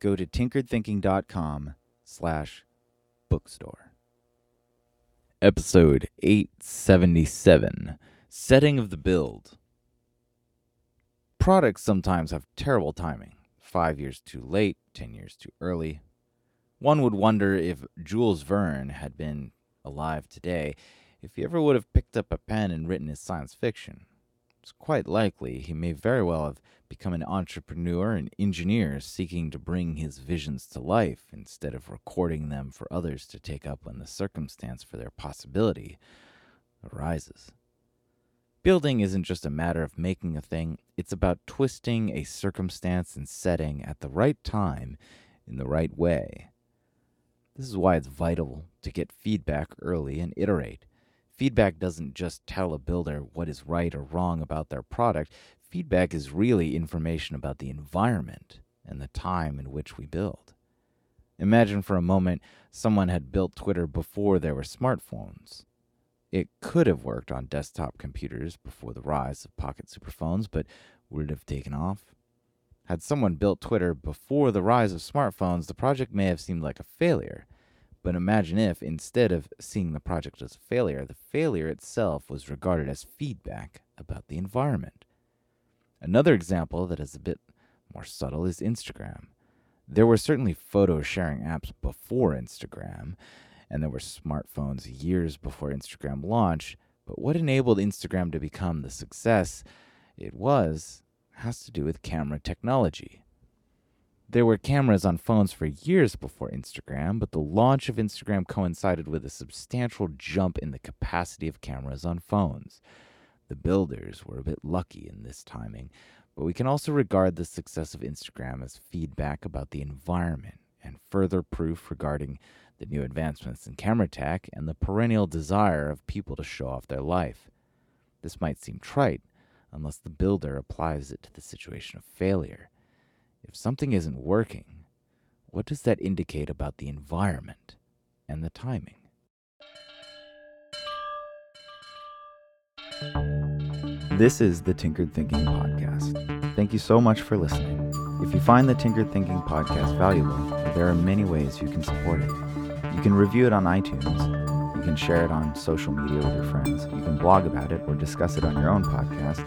go to tinkeredthinking.com slash bookstore. Episode 877 Setting of the Build. Products sometimes have terrible timing. Five years too late, ten years too early. One would wonder if Jules Verne had been alive today, if he ever would have picked up a pen and written his science fiction. It's quite likely he may very well have become an entrepreneur and engineer seeking to bring his visions to life instead of recording them for others to take up when the circumstance for their possibility arises. Building isn't just a matter of making a thing, it's about twisting a circumstance and setting at the right time in the right way. This is why it's vital to get feedback early and iterate. Feedback doesn't just tell a builder what is right or wrong about their product, feedback is really information about the environment and the time in which we build. Imagine for a moment someone had built Twitter before there were smartphones. It could have worked on desktop computers before the rise of pocket superphones, but would it have taken off? Had someone built Twitter before the rise of smartphones, the project may have seemed like a failure. But imagine if, instead of seeing the project as a failure, the failure itself was regarded as feedback about the environment. Another example that is a bit more subtle is Instagram. There were certainly photo sharing apps before Instagram, and there were smartphones years before Instagram launched. But what enabled Instagram to become the success it was has to do with camera technology. There were cameras on phones for years before Instagram, but the launch of Instagram coincided with a substantial jump in the capacity of cameras on phones. The builders were a bit lucky in this timing, but we can also regard the success of Instagram as feedback about the environment and further proof regarding the new advancements in camera tech, and the perennial desire of people to show off their life. This might seem trite unless the builder applies it to the situation of failure. If something isn't working, what does that indicate about the environment and the timing? This is the Tinkered Thinking Podcast. Thank you so much for listening. If you find the Tinkered Thinking Podcast valuable, there are many ways you can support it. You can review it on iTunes. You can share it on social media with your friends. You can blog about it or discuss it on your own podcast.